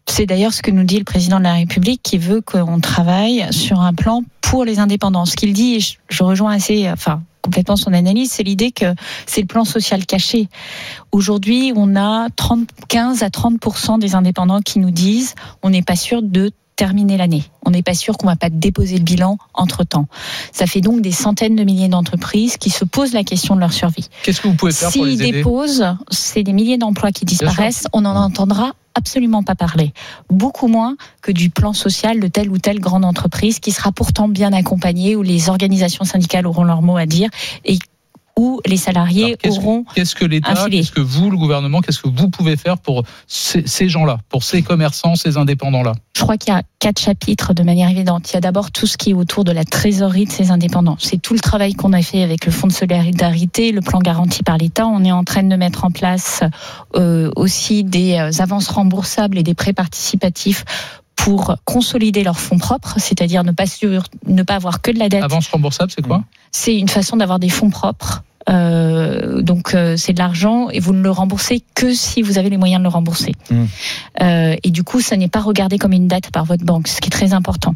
C'est d'ailleurs ce que nous dit le président de la République qui veut qu'on travaille sur un plan pour les indépendants. Ce qu'il dit, et je, je rejoins assez, enfin, complètement son analyse, c'est l'idée que c'est le plan social caché. Aujourd'hui, on a 30, 15 à 30% des indépendants qui nous disent on n'est pas sûr de terminer l'année. On n'est pas sûr qu'on va pas déposer le bilan entre temps. Ça fait donc des centaines de milliers d'entreprises qui se posent la question de leur survie. Qu'est-ce que vous pouvez faire pour S'ils les aider? déposent, c'est des milliers d'emplois qui disparaissent. On n'en entendra absolument pas parler. Beaucoup moins que du plan social de telle ou telle grande entreprise qui sera pourtant bien accompagnée, où les organisations syndicales auront leur mot à dire et où les salariés Alors, auront Qu'est-ce que l'État, qu'est-ce que vous, le gouvernement, qu'est-ce que vous pouvez faire pour ces, ces gens-là, pour ces commerçants, ces indépendants-là Je crois qu'il y a quatre chapitres de manière évidente. Il y a d'abord tout ce qui est autour de la trésorerie de ces indépendants. C'est tout le travail qu'on a fait avec le Fonds de solidarité, le plan garanti par l'État. On est en train de mettre en place euh, aussi des euh, avances remboursables et des prêts participatifs pour consolider leurs fonds propres, c'est-à-dire ne pas sur, ne pas avoir que de la dette. Avance remboursable, c'est quoi? C'est une façon d'avoir des fonds propres euh, donc euh, c'est de l'argent et vous ne le remboursez que si vous avez les moyens de le rembourser. Mm. Euh, et du coup, ça n'est pas regardé comme une dette par votre banque, ce qui est très important.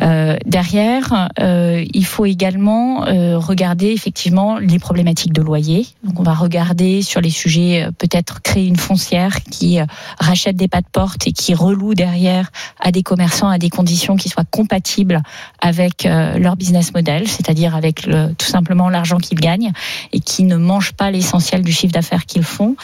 Euh, derrière, euh, il faut également euh, regarder effectivement les problématiques de loyer. Donc, on va regarder sur les sujets peut-être créer une foncière qui rachète des pas de porte et qui reloue derrière à des commerçants à des conditions qui soient compatibles avec leur business model, c'est-à-dire avec le, tout simplement l'argent qu'ils gagnent et qui ne mangent pas l'essentiel du chiffre d'affaires qu'ils font.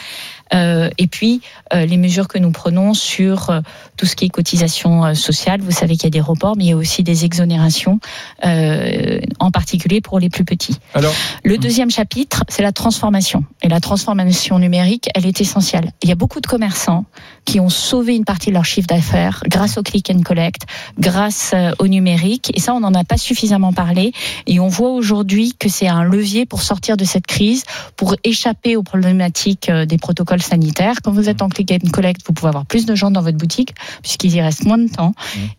Euh, et puis euh, les mesures que nous prenons sur euh, tout ce qui est cotisation sociale. Vous savez qu'il y a des reports, mais il y a aussi des exonérations, en particulier pour les plus petits. Alors, Le deuxième chapitre, c'est la transformation. Et la transformation numérique, elle est essentielle. Il y a beaucoup de commerçants qui ont sauvé une partie de leur chiffre d'affaires grâce au click and collect, grâce au numérique. Et ça, on n'en a pas suffisamment parlé. Et on voit aujourd'hui que c'est un levier pour sortir de cette crise, pour échapper aux problématiques des protocoles sanitaires. Quand vous êtes en click and collect, vous pouvez avoir plus de gens dans votre boutique puisqu'il y reste moins de temps.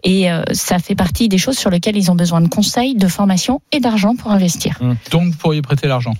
Et euh, ça fait partie des choses sur lesquelles ils ont besoin de conseils, de formation et d'argent pour investir. Donc, vous pourriez prêter l'argent.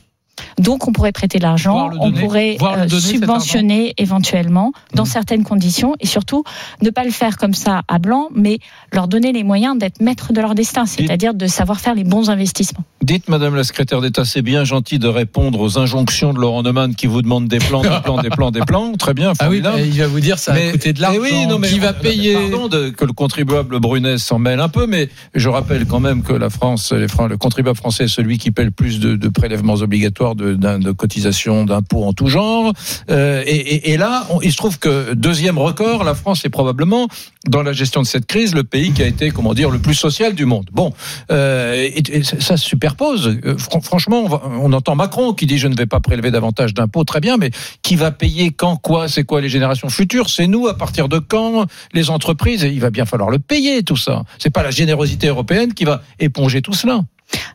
Donc on pourrait prêter l'argent, on donner. pourrait euh, donner, subventionner éventuellement dans Mhm. certaines conditions et surtout ne pas le faire comme ça à blanc, mais leur donner les moyens d'être maîtres de leur destin, c'est-à-dire de savoir faire les bons investissements. dites, Madame la secrétaire d'État, c'est bien gentil de répondre aux injonctions de Laurent Neumann qui vous demande des plans, des plans, des plans, des plans. Très bien, Ah oui, mais il va vous dire ça Mais- va coûter de eh l'argent. oui, non, mais qui va payer Pardon de- que le contribuable Brunès s'en mêle un peu, mais je rappelle quand même que la France, les Fran- le contribuable français est celui qui paie le plus de, de prélèvements obligatoires, de, de cotisations, d'impôts en tout genre. Euh, et, là, il se trouve que deuxième record, la France est probablement dans la gestion de cette crise le pays qui a été, comment dire, le plus social du monde. Bon, euh, ça, se superpose. Euh, fran- franchement, on, on entend Macron qui dit je ne vais pas prélever davantage d'impôts, très bien, mais qui va payer quand, quoi, c'est quoi les générations futures? C'est nous, à partir de quand Les entreprises, et il va bien falloir le payer tout ça. C'est pas la générosité européenne qui va éponger tout cela.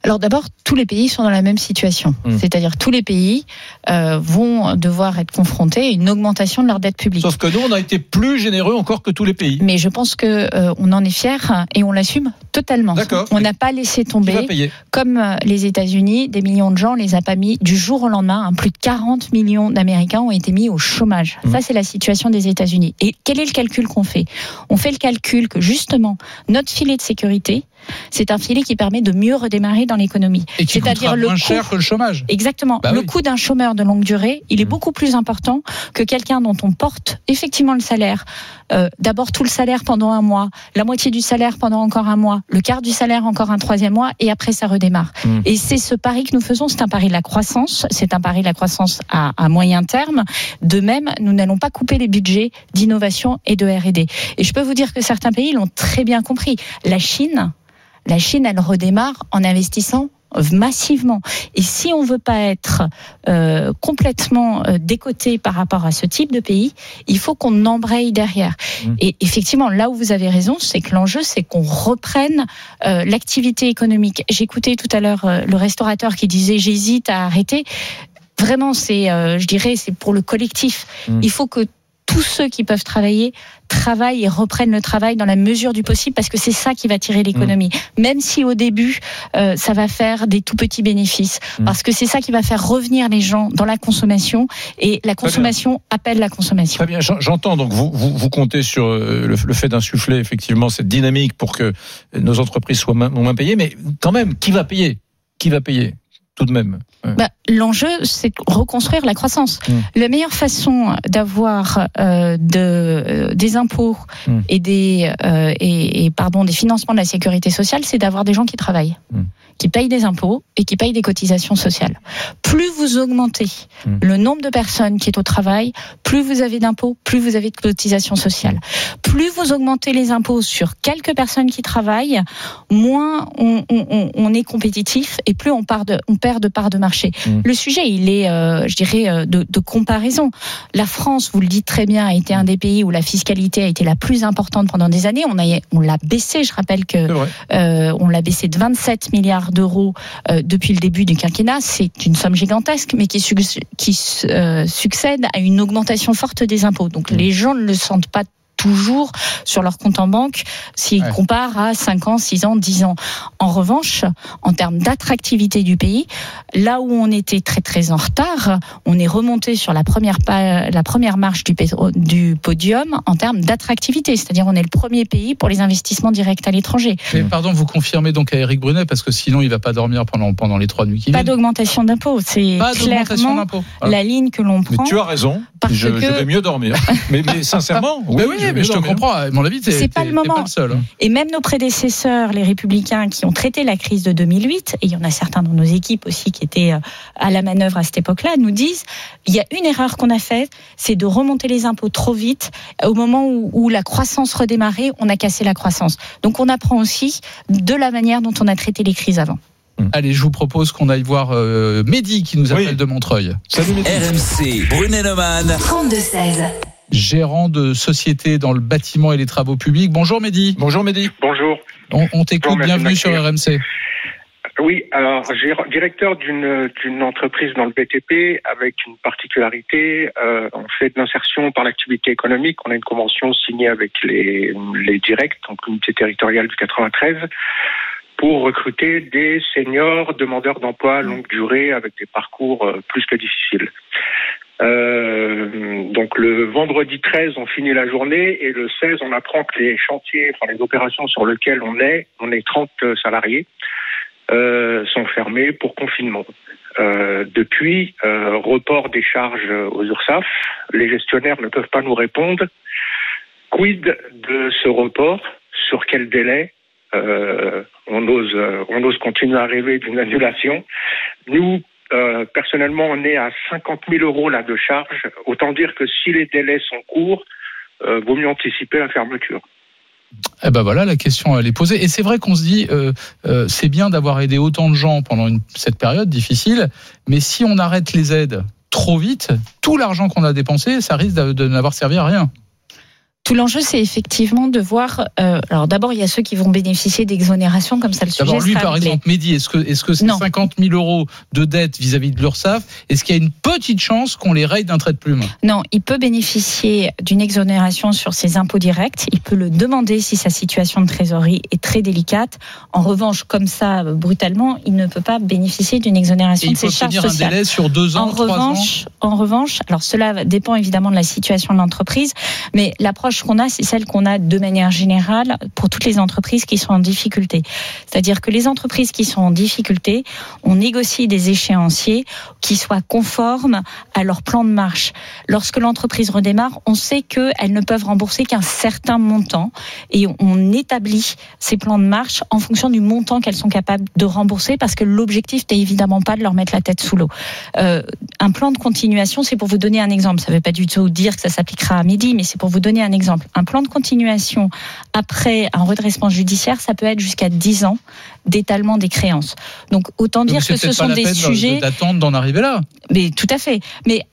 Alors d'abord, tous les pays sont dans la même situation, Hmm. c'est-à-dire tous les pays euh, vont devoir être confrontés à une augmentation de leur dette publique. Sauf que nous, on a été plus généreux encore que tous les pays. Mais je pense que euh, on en est fier et on l'assume totalement. D'accord. On n'a pas laissé tomber comme euh, les États-Unis, des millions de gens les a pas mis du jour au lendemain. hein, plus de 40 millions d'Américains ont été mis au chômage. Mhm. Ça, c'est la situation des États-Unis. Et quel est le calcul qu'on fait? On fait le calcul que justement notre filet de sécurité, c'est un filet qui permet de mieux redémarrer dans l'économie. c'est-à-dire le moins coût- cher que le chômage. Exactement. Bah le oui. coût d'un chômeur de longue durée, il est Mhm. beaucoup plus important que quelqu'un dont on porte effectivement le salaire. Euh, D'abord tout le salaire pendant un mois, la moitié du salaire pendant encore un mois, le quart du salaire encore un troisième mois, et après ça redémarre. Mhm. Et c'est ce pari que nous faisons. C'est un pari de la croissance. C'est un pari de la croissance à, à moyen terme. De même, nous n'allons pas couper les budgets d'innovation et de R&D. Et je peux vous dire que certains pays l'ont très bien compris. La Chine, la Chine, elle redémarre en investissant massivement. Et si on veut pas être euh, complètement euh, décoté par rapport à ce type de pays, il faut qu'on embraye derrière. Mmh. Et effectivement, là où vous avez raison, c'est que l'enjeu, c'est qu'on reprenne euh, l'activité économique. J'écoutais tout à l'heure le restaurateur qui disait j'hésite à arrêter. Vraiment, c'est, je dirais, c'est pour le collectif. Mmh. Il faut que tous ceux qui peuvent travailler travaillent et reprennent le travail dans la mesure du possible parce que c'est ça qui va tirer l'économie. Même si au début euh, ça va faire des tout petits bénéfices Mm. parce que c'est ça qui va faire revenir les gens dans la consommation et la consommation appelle la consommation. Très bien, j'en- j'entends. Donc vous, vous, vous comptez sur euh, le, le fait d'insuffler effectivement cette dynamique pour que nos entreprises soient moins, moins payées, mais quand même, qui va payer? Qui va payer? Tout de même. Ouais. Bah, L'enjeu, c'est reconstruire la croissance. Mm. La meilleure façon d'avoir euh, de, euh, des impôts Mm. et des euh, et, et, pardon des financements de la sécurité sociale, c'est d'avoir des gens qui travaillent, Mm. Qui payent des impôts et qui payent des cotisations sociales. Plus vous augmentez Mm. le nombre de personnes qui est au travail, plus vous avez d'impôts, plus vous avez de cotisations sociales. Plus vous augmentez les impôts sur quelques personnes qui travaillent, moins on, on- on- on est compétitif et plus on, part de, on perd de part de marché. Mm. Le sujet, il est, euh, je dirais, euh, de, de comparaison. La France, vous le dites très bien, a été un des pays où la fiscalité a été la plus importante pendant des années. On, a, on l'a baissé. Je rappelle que euh, on l'a baissé de 27 milliards d'euros euh, depuis le début du quinquennat. C'est une somme gigantesque, mais qui, euh, succède à une augmentation forte des impôts. Donc les gens ne le sentent pas toujours sur leur compte en banque s'ils Ouais. comparent à 5 ans, 6 ans, 10 ans. En revanche, en termes d'attractivité du pays, là où on était très très en retard, on est remonté sur la première, la première marche du, podium en termes d'attractivité. C'est-à-dire on est le premier pays pour les investissements directs à l'étranger. Mais pardon, vous confirmez donc à Eric Brunet parce que sinon il va pas dormir pendant pendant les trois nuits qui Pas viennent. d'augmentation d'impôts. C'est Pas d'augmentation clairement la ligne que l'on Mais prend. tu as raison. Parce je, que- je vais mieux dormir. mais, mais sincèrement, Mais oui, je mais je te comprends. À mon avis, C'est pas le moment. pas le seul. hein. Et même nos prédécesseurs, les républicains qui ont traité la crise de 2008, et il y en a certains dans nos équipes aussi qui étaient euh, à la manœuvre à cette époque-là, nous disent il y a une erreur qu'on a faite, c'est de remonter les impôts trop vite. Au moment où, où la croissance redémarrait, on a cassé la croissance. Donc on apprend aussi de la manière dont on a traité les crises avant. Allez, je vous propose qu'on aille voir euh, Mehdi qui nous appelle Oui. de Montreuil. Salut, Mehdi. RMC, Brunet-Neumann. 32-16. Gérant de société dans le bâtiment et les travaux publics. Bonjour Mehdi. Bonjour Mehdi. Bonjour. On, on t'écoute. Bienvenue sur. RMC. Oui, alors directeur d'une d'une entreprise dans le BTP avec une particularité, euh, on fait de l'insertion par l'activité économique. On a une convention signée avec les les directs, donc l'unité territoriale du 93, pour recruter des seniors demandeurs d'emploi à longue durée avec des parcours euh, plus que difficiles. Euh, donc le vendredi 13, on finit la journée et le 16, on apprend que les chantiers, enfin les opérations sur lesquelles on est, on est 30 salariés, euh, sont fermés pour confinement. Depuis, report des charges aux URSAF, les gestionnaires ne peuvent pas nous répondre. Quid de ce report? Sur quel délai? Euh, on, ose, euh, on ose continuer à rêver d'une annulation. Nous, euh, personnellement, on est à 50 000 euros là de charge. Autant dire que si les délais sont courts, euh, vaut mieux anticiper la fermeture. Eh ben voilà, la question elle est posée. Et c'est vrai qu'on se dit, c'est bien d'avoir aidé autant de gens pendant cette période difficile, mais si on arrête les aides trop vite, tout l'argent qu'on a dépensé, ça risque de n'avoir servi à rien. Tout l'enjeu, c'est effectivement de voir. euh, alors d'abord, il y a ceux qui vont bénéficier d'exonération, comme ça le sujet D'abord, lui, sera par réglé. exemple, Mehdi, est-ce que, est-ce que c'est Non. 50 000 euros de dette vis-à-vis de l'URSSAF Est-ce qu'il y a une petite chance qu'on les raye d'un trait de plume? Non, il peut bénéficier d'une exonération sur ses impôts directs. Il peut le demander si sa situation de trésorerie est très délicate. En revanche, comme ça, brutalement, il ne peut pas bénéficier d'une exonération il de ses peut charges obtenir un sociales. délai sur deux ans, En trois ans revanche, en revanche, alors cela dépend évidemment de la situation de l'entreprise, mais l'approche qu'on a, c'est celle qu'on a de manière générale pour toutes les entreprises qui sont en difficulté. C'est-à-dire que les entreprises qui sont en difficulté, on négocie des échéanciers qui soient conformes à leur plan de marche. Lorsque l'entreprise redémarre, on sait qu'elles ne peuvent rembourser qu'un certain montant et on établit ces plans de marche en fonction du montant qu'elles sont capables de rembourser parce que l'objectif n'est évidemment pas de leur mettre la tête sous l'eau. Euh, un plan de continuation, c'est pour vous donner un exemple. Ça ne veut pas du tout dire que ça s'appliquera à midi, mais c'est pour vous donner un exemple. Un plan de continuation après un redressement judiciaire, ça peut être jusqu'à 10 ans d'étalement des créances. Donc autant dire que ce sont des sujets d'attendre d'en arriver là. mais tout à fait. Mais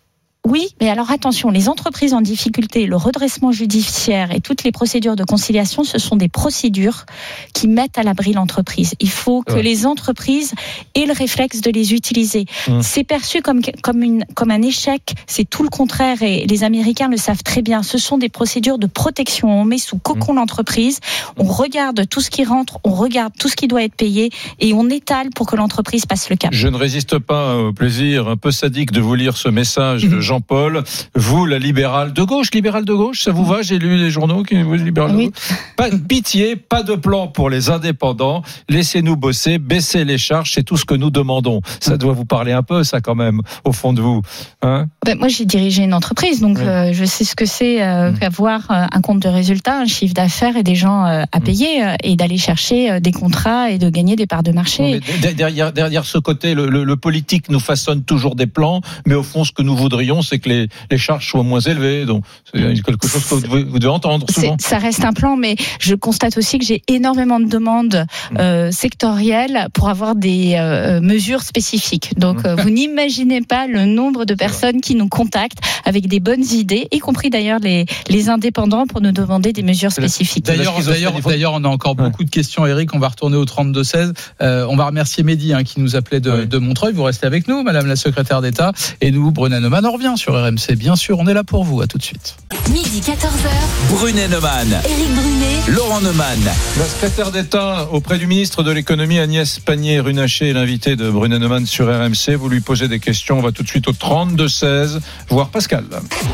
oui, mais alors attention, les entreprises en difficulté, le redressement judiciaire et toutes les procédures de conciliation, ce sont des procédures qui mettent à l'abri l'entreprise. Il faut que Ouais. les entreprises aient le réflexe de les utiliser. Hum. C'est perçu comme, comme, une, comme un échec, c'est tout le contraire et les Américains le savent très bien. Ce sont des procédures de protection. On met sous cocon l'entreprise, on regarde tout ce qui rentre, on regarde tout ce qui doit être payé et on étale pour que l'entreprise passe le cap. Je ne résiste pas au plaisir un peu sadique de vous lire ce message de Jean-Paul. Vous, la libérale de gauche, libérale de gauche, ça vous va? J'ai lu les journaux qui vous libérale de Oui. gauche. Pas de pitié, pas de plan pour les indépendants. Laissez-nous bosser, baissez les charges, c'est tout ce que nous demandons. Ça doit vous parler un peu, ça quand même, au fond de vous. Hein? Ben, moi, j'ai dirigé une entreprise, donc Oui. euh, je sais ce que c'est euh, Mm. qu'avoir euh, un compte de résultat, un chiffre d'affaires et des gens euh, à Mm. payer et d'aller chercher des contrats et de gagner des parts de marché. Derrière, derrière ce côté, le, le- le politique nous façonne toujours des plans, mais au fond, ce que nous voudrions, c'est que les, les charges soient moins élevées. Donc, c'est quelque chose que vous devez, vous devez entendre souvent. Ça reste un plan, mais je constate aussi que j'ai énormément de demandes Mm. euh, sectorielles pour avoir des euh, mesures spécifiques. Mm. Donc, euh, vous n'imaginez pas le nombre de personnes qui nous contactent avec des bonnes idées, y compris d'ailleurs les, les indépendants, pour nous demander des mesures spécifiques. D'ailleurs, on a encore Ouais. beaucoup de questions, Eric. On va retourner au 32-16. Euh, on va remercier Mehdi hein, qui nous appelait de, Ouais. de Montreuil. Vous restez avec nous, Madame la secrétaire d'État. Et nous, Neumann, on revient. Sur RMC, bien sûr, on est là pour vous, à tout de suite. Midi 14h, Brunet Neumann, Éric Brunet, Laurent Neumann. La secrétaire d'État auprès du ministre de l'économie Agnès Pannier-Runacher est l'invité de Brunet Neumann sur RMC. Vous lui posez des questions. On va tout de suite au 32-16, voir Pascal.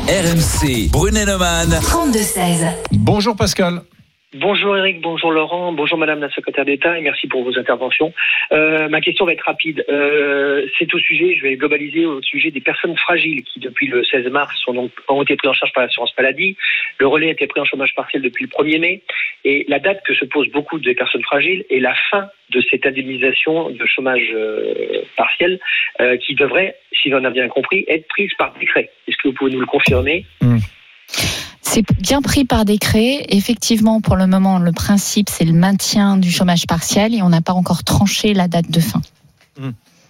RMC, Brunet Neumann. 32-16. Bonjour Pascal. Bonjour Eric, bonjour Laurent, bonjour Madame la secrétaire d'État et merci pour vos interventions. Euh, ma question va être rapide. Euh, c'est au sujet, je vais globaliser au sujet des personnes fragiles qui depuis le 16 mars sont donc, ont été prises en charge par l'assurance maladie. Le relais a été pris en chômage partiel depuis le 1er mai et la date que se posent beaucoup de personnes fragiles est la fin de cette indemnisation de chômage euh, partiel euh, qui devrait, si on a bien compris, être prise par décret. Est-ce que vous pouvez nous le confirmer? C'est bien pris par décret. Effectivement, pour le moment, le principe, c'est le maintien du chômage partiel et on n'a pas encore tranché la date de fin.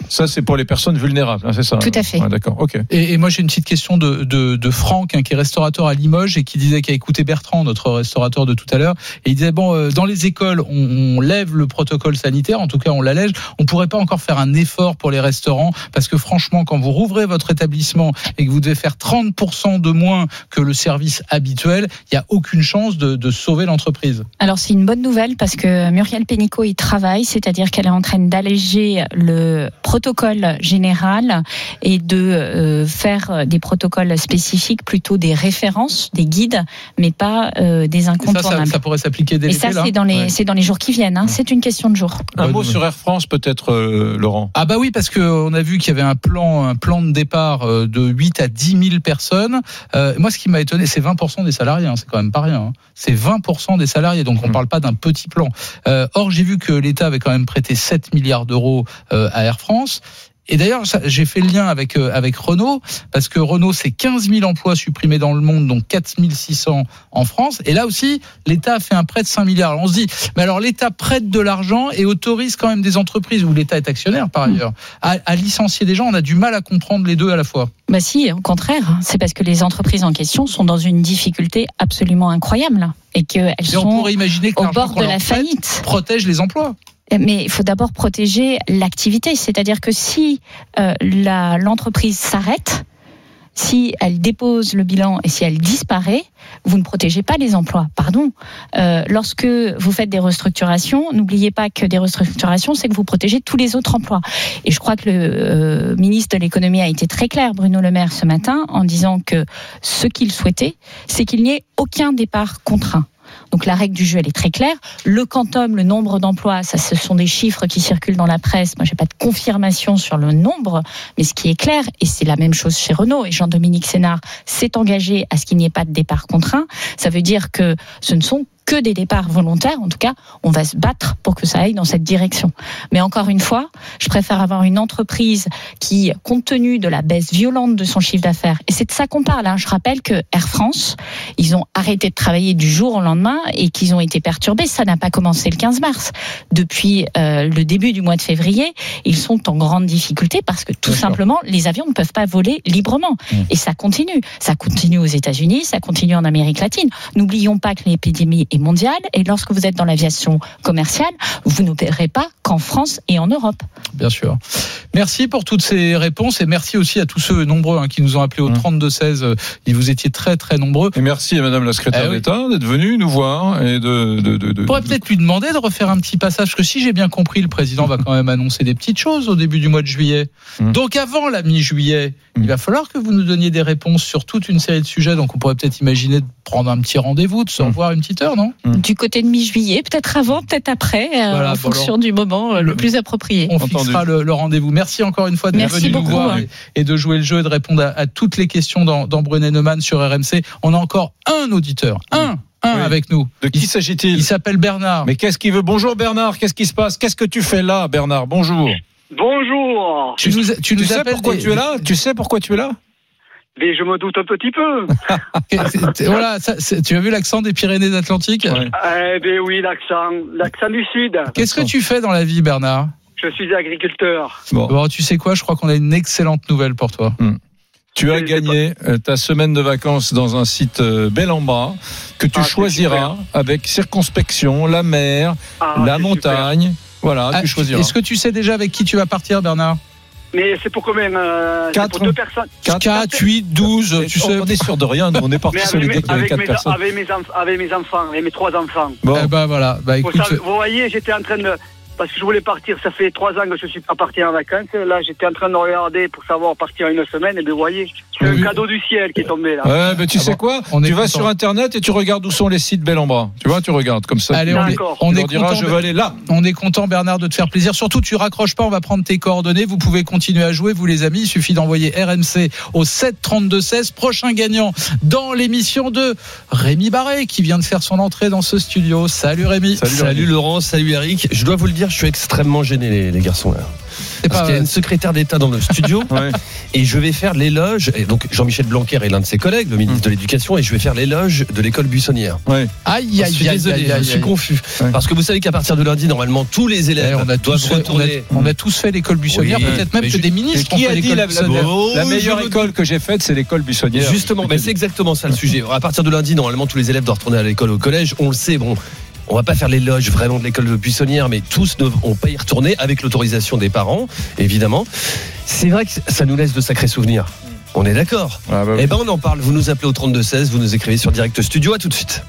Ça, c'est pour les personnes vulnérables, hein, c'est ça Tout à fait. Ouais, D'accord, ok. Et, et moi, j'ai une petite question de, de, de Franck, hein, qui est restaurateur à Limoges et qui disait qu'il a écouté Bertrand, notre restaurateur de tout à l'heure. Et il disait bon, euh, dans les écoles, on, on lève le protocole sanitaire, en tout cas, on l'allège. On pourrait pas encore faire un effort pour les restaurants parce que franchement, quand vous rouvrez votre établissement et que vous devez faire 30% de moins que le service habituel, il y a aucune chance de, de sauver l'entreprise. Alors c'est une bonne nouvelle parce que Muriel Pénicaud y travaille, c'est-à-dire qu'elle est en train d'alléger le protocole général et de euh, faire des protocoles spécifiques, plutôt des références, des guides, mais pas euh, des Et ça, ça, incontournables. ça pourrait s'appliquer dès Et ça, c'est dans les, Ouais. c'est dans les jours qui viennent. hein. C'est une question de jours. Un mot sur Air France, peut-être, euh, Laurent? Ah bah oui, parce que on a vu qu'il y avait un plan, un plan de départ euh, de 8 à 10 000 personnes. Euh, moi, ce qui m'a étonné, c'est 20% des salariés. hein, c'est quand même pas rien. hein. C'est 20% des salariés, donc on Mhm. parle pas d'un petit plan. Euh, or, j'ai vu que l'État avait quand même prêté 7 milliards d'euros euh, à Air France. Et d'ailleurs, j'ai fait le lien avec euh, avec Renault parce que Renault, c'est 15 000 emplois supprimés dans le monde, donc 4 600 en France. Et là aussi, l'État a fait un prêt de 5 milliards. Alors, on se dit, mais alors l'État prête de l'argent et autorise quand même des entreprises où l'État est actionnaire par ailleurs à, à licencier des gens. On a du mal à comprendre les deux à la fois. Bah si, au contraire, c'est parce que les entreprises en question sont dans une difficulté absolument incroyable et qu'elles Et on sont pourrait imaginer que au bord de la faillite. protège les emplois. Mais il faut d'abord protéger l'activité, c'est-à-dire que si euh, l'entreprise s'arrête, si elle dépose le bilan et si elle disparaît, vous ne protégez pas les emplois. Pardon. Euh, lorsque vous faites des restructurations, n'oubliez pas que des restructurations, c'est que vous protégez tous les autres emplois. Et je crois que le euh, ministre de l'économie a été très clair, Bruno Le Maire, ce matin, en disant que ce qu'il souhaitait, c'est qu'il n'y ait aucun départ contraint. Donc la règle du jeu, elle est très claire. Le quantum, le nombre d'emplois, ça, ce sont des chiffres qui circulent dans la presse. Moi, j'ai pas de confirmation sur le nombre, mais ce qui est clair, et c'est la même chose chez Renault, et Jean-Dominique Sénard s'est engagé à ce qu'il n'y ait pas de départ contraint, ça veut dire que ce ne sont que des départs volontaires. En tout cas, on va se battre pour que ça aille dans cette direction. Mais encore une fois, je préfère avoir une entreprise qui, compte tenu de la baisse violente de son chiffre d'affaires, et c'est de ça qu'on parle. hein. Je rappelle que Air France, ils ont arrêté de travailler du jour au lendemain et qu'ils ont été perturbés. Ça n'a pas commencé le 15 mars. Depuis euh, le début du mois de février, ils sont en grande difficulté parce que tout simplement, les avions ne peuvent pas voler librement. Mmh. Et ça continue. Ça continue aux États-Unis, ça continue en Amérique latine. N'oublions pas que l'épidémie est mondiale et lorsque vous êtes dans l'aviation commerciale, vous n'opérez pas qu'en France et en Europe. Bien sûr. Merci pour toutes ces réponses et merci aussi à tous ceux nombreux hein, qui nous ont appelés au Mmh. 32 16. Et vous étiez très très nombreux. Et merci à Madame la secrétaire Eh oui. d'État d'être venue nous voir et de. de, de, de- On pourrait peut-être lui demander de refaire un petit passage, parce que si j'ai bien compris, le président va quand même annoncer des petites choses au début du mois de juillet. Mm. Donc avant la mi-juillet, Mm. il va falloir que vous nous donniez des réponses sur toute une série de sujets. Donc on pourrait peut-être imaginer de prendre un petit rendez-vous, de se revoir une petite heure, non? Du côté de mi-juillet, peut-être avant, peut-être après, euh, Voilà, en bon, fonction du moment euh, le plus approprié. On Entendu. fixera le, le rendez-vous. Merci encore une fois Merci venu nous voir hein. et, et de jouer le jeu et de répondre à, à toutes les questions dans, dans Brunet Neumann sur RMC. On a encore un auditeur, un, un Oui. avec nous. De qui Il- s'agit-il Il s'appelle Bernard. Mais qu'est-ce qu'il veut? Bonjour Bernard, qu'est-ce qui se passe? Qu'est-ce que tu fais là, Bernard? Bonjour. Bonjour. tu nous, tu Tu nous sais appelles pourquoi des- tu es là? Tu sais pourquoi tu es là? Mais je me doute un petit peu. Voilà, ça, tu as vu l'accent des Pyrénées-Atlantiques Ouais. eh bien oui, l'accent, l'accent du sud. Qu'est-ce que tu fais dans la vie, Bernard? Je suis agriculteur. Bon. Bon, tu sais quoi Je crois qu'on a une excellente nouvelle pour toi. Tu as gagné euh, ta semaine de vacances dans un site euh, bel en bas que tu Ah, choisiras avec circonspection, la mer, Ah, la montagne. Voilà, Ah, tu choisiras. Est-ce que tu sais déjà avec qui tu vas partir, Bernard? Mais c'est pour combien euh, Quatre. pour deux personnes 4, 8, 12, tu sais. On est sûr de rien, nous, on est parti sur avec, l'idée mes, qu'il y avait avec, quatre mes, personnes. avec, mes enf- avec mes enfants et mes trois enfants. Bon. Eh ben voilà, bah écoute, savez- vous voyez, j'étais en train de. Parce que je voulais partir, ça fait trois ans que je suis pas parti en vacances. Là, j'étais en train de regarder pour savoir partir une semaine. Et bien, vous voyez, c'est Oui. un cadeau du ciel qui est tombé là. Ouais, mais tu Ah sais bon, quoi? On Tu vas content. sur Internet et tu regardes où sont les sites bel en bras. Tu vois, tu regardes comme ça. Allez, on est, on est content. je veux aller là. On est content, Bernard, de te faire plaisir. Surtout, tu raccroches pas, on va prendre tes coordonnées. Vous pouvez continuer à jouer, vous les amis. Il suffit d'envoyer RMC au 7 32 16. Prochain gagnant dans l'émission de Rémi Barré, qui vient de faire son entrée dans ce studio. Salut Rémi. Salut, Laurent, salut Eric. Je dois vous le dire, je suis extrêmement gêné les, les garçons là. Parce qu'il y a une secrétaire d'État dans le studio Ouais. et je vais faire l'éloge. Et donc Jean-Michel Blanquer est l'un de ses collègues, le ministre de l'Éducation, et je vais faire l'éloge de l'école buissonnière. Ouais. Aïe, je aïe, suis aïe, désolé, aïe, je aïe, suis confus. Ouais. Parce que vous savez qu'à partir de lundi, normalement, tous les Eh, élèves on a doivent tous fait, on a, retourner. on a tous fait l'école buissonnière, Oui, peut-être même que je- des ministres qui ont fait a dit l'école la, la- buissonnière. La je meilleure me école que j'ai faite, c'est l'école buissonnière Justement, mais c'est exactement ça le sujet. À partir de lundi, normalement, tous les élèves doivent retourner à l'école au collège. On le sait, bon. On va pas faire l'éloge vraiment de l'école de buissonnière, mais tous ne vont pas y retourner avec l'autorisation des parents, évidemment. C'est vrai que ça nous laisse de sacrés souvenirs. On est d'accord Ah bah oui. Eh ben, on en parle. Vous nous appelez au 3216, vous nous écrivez sur Direct Studio. À tout de suite.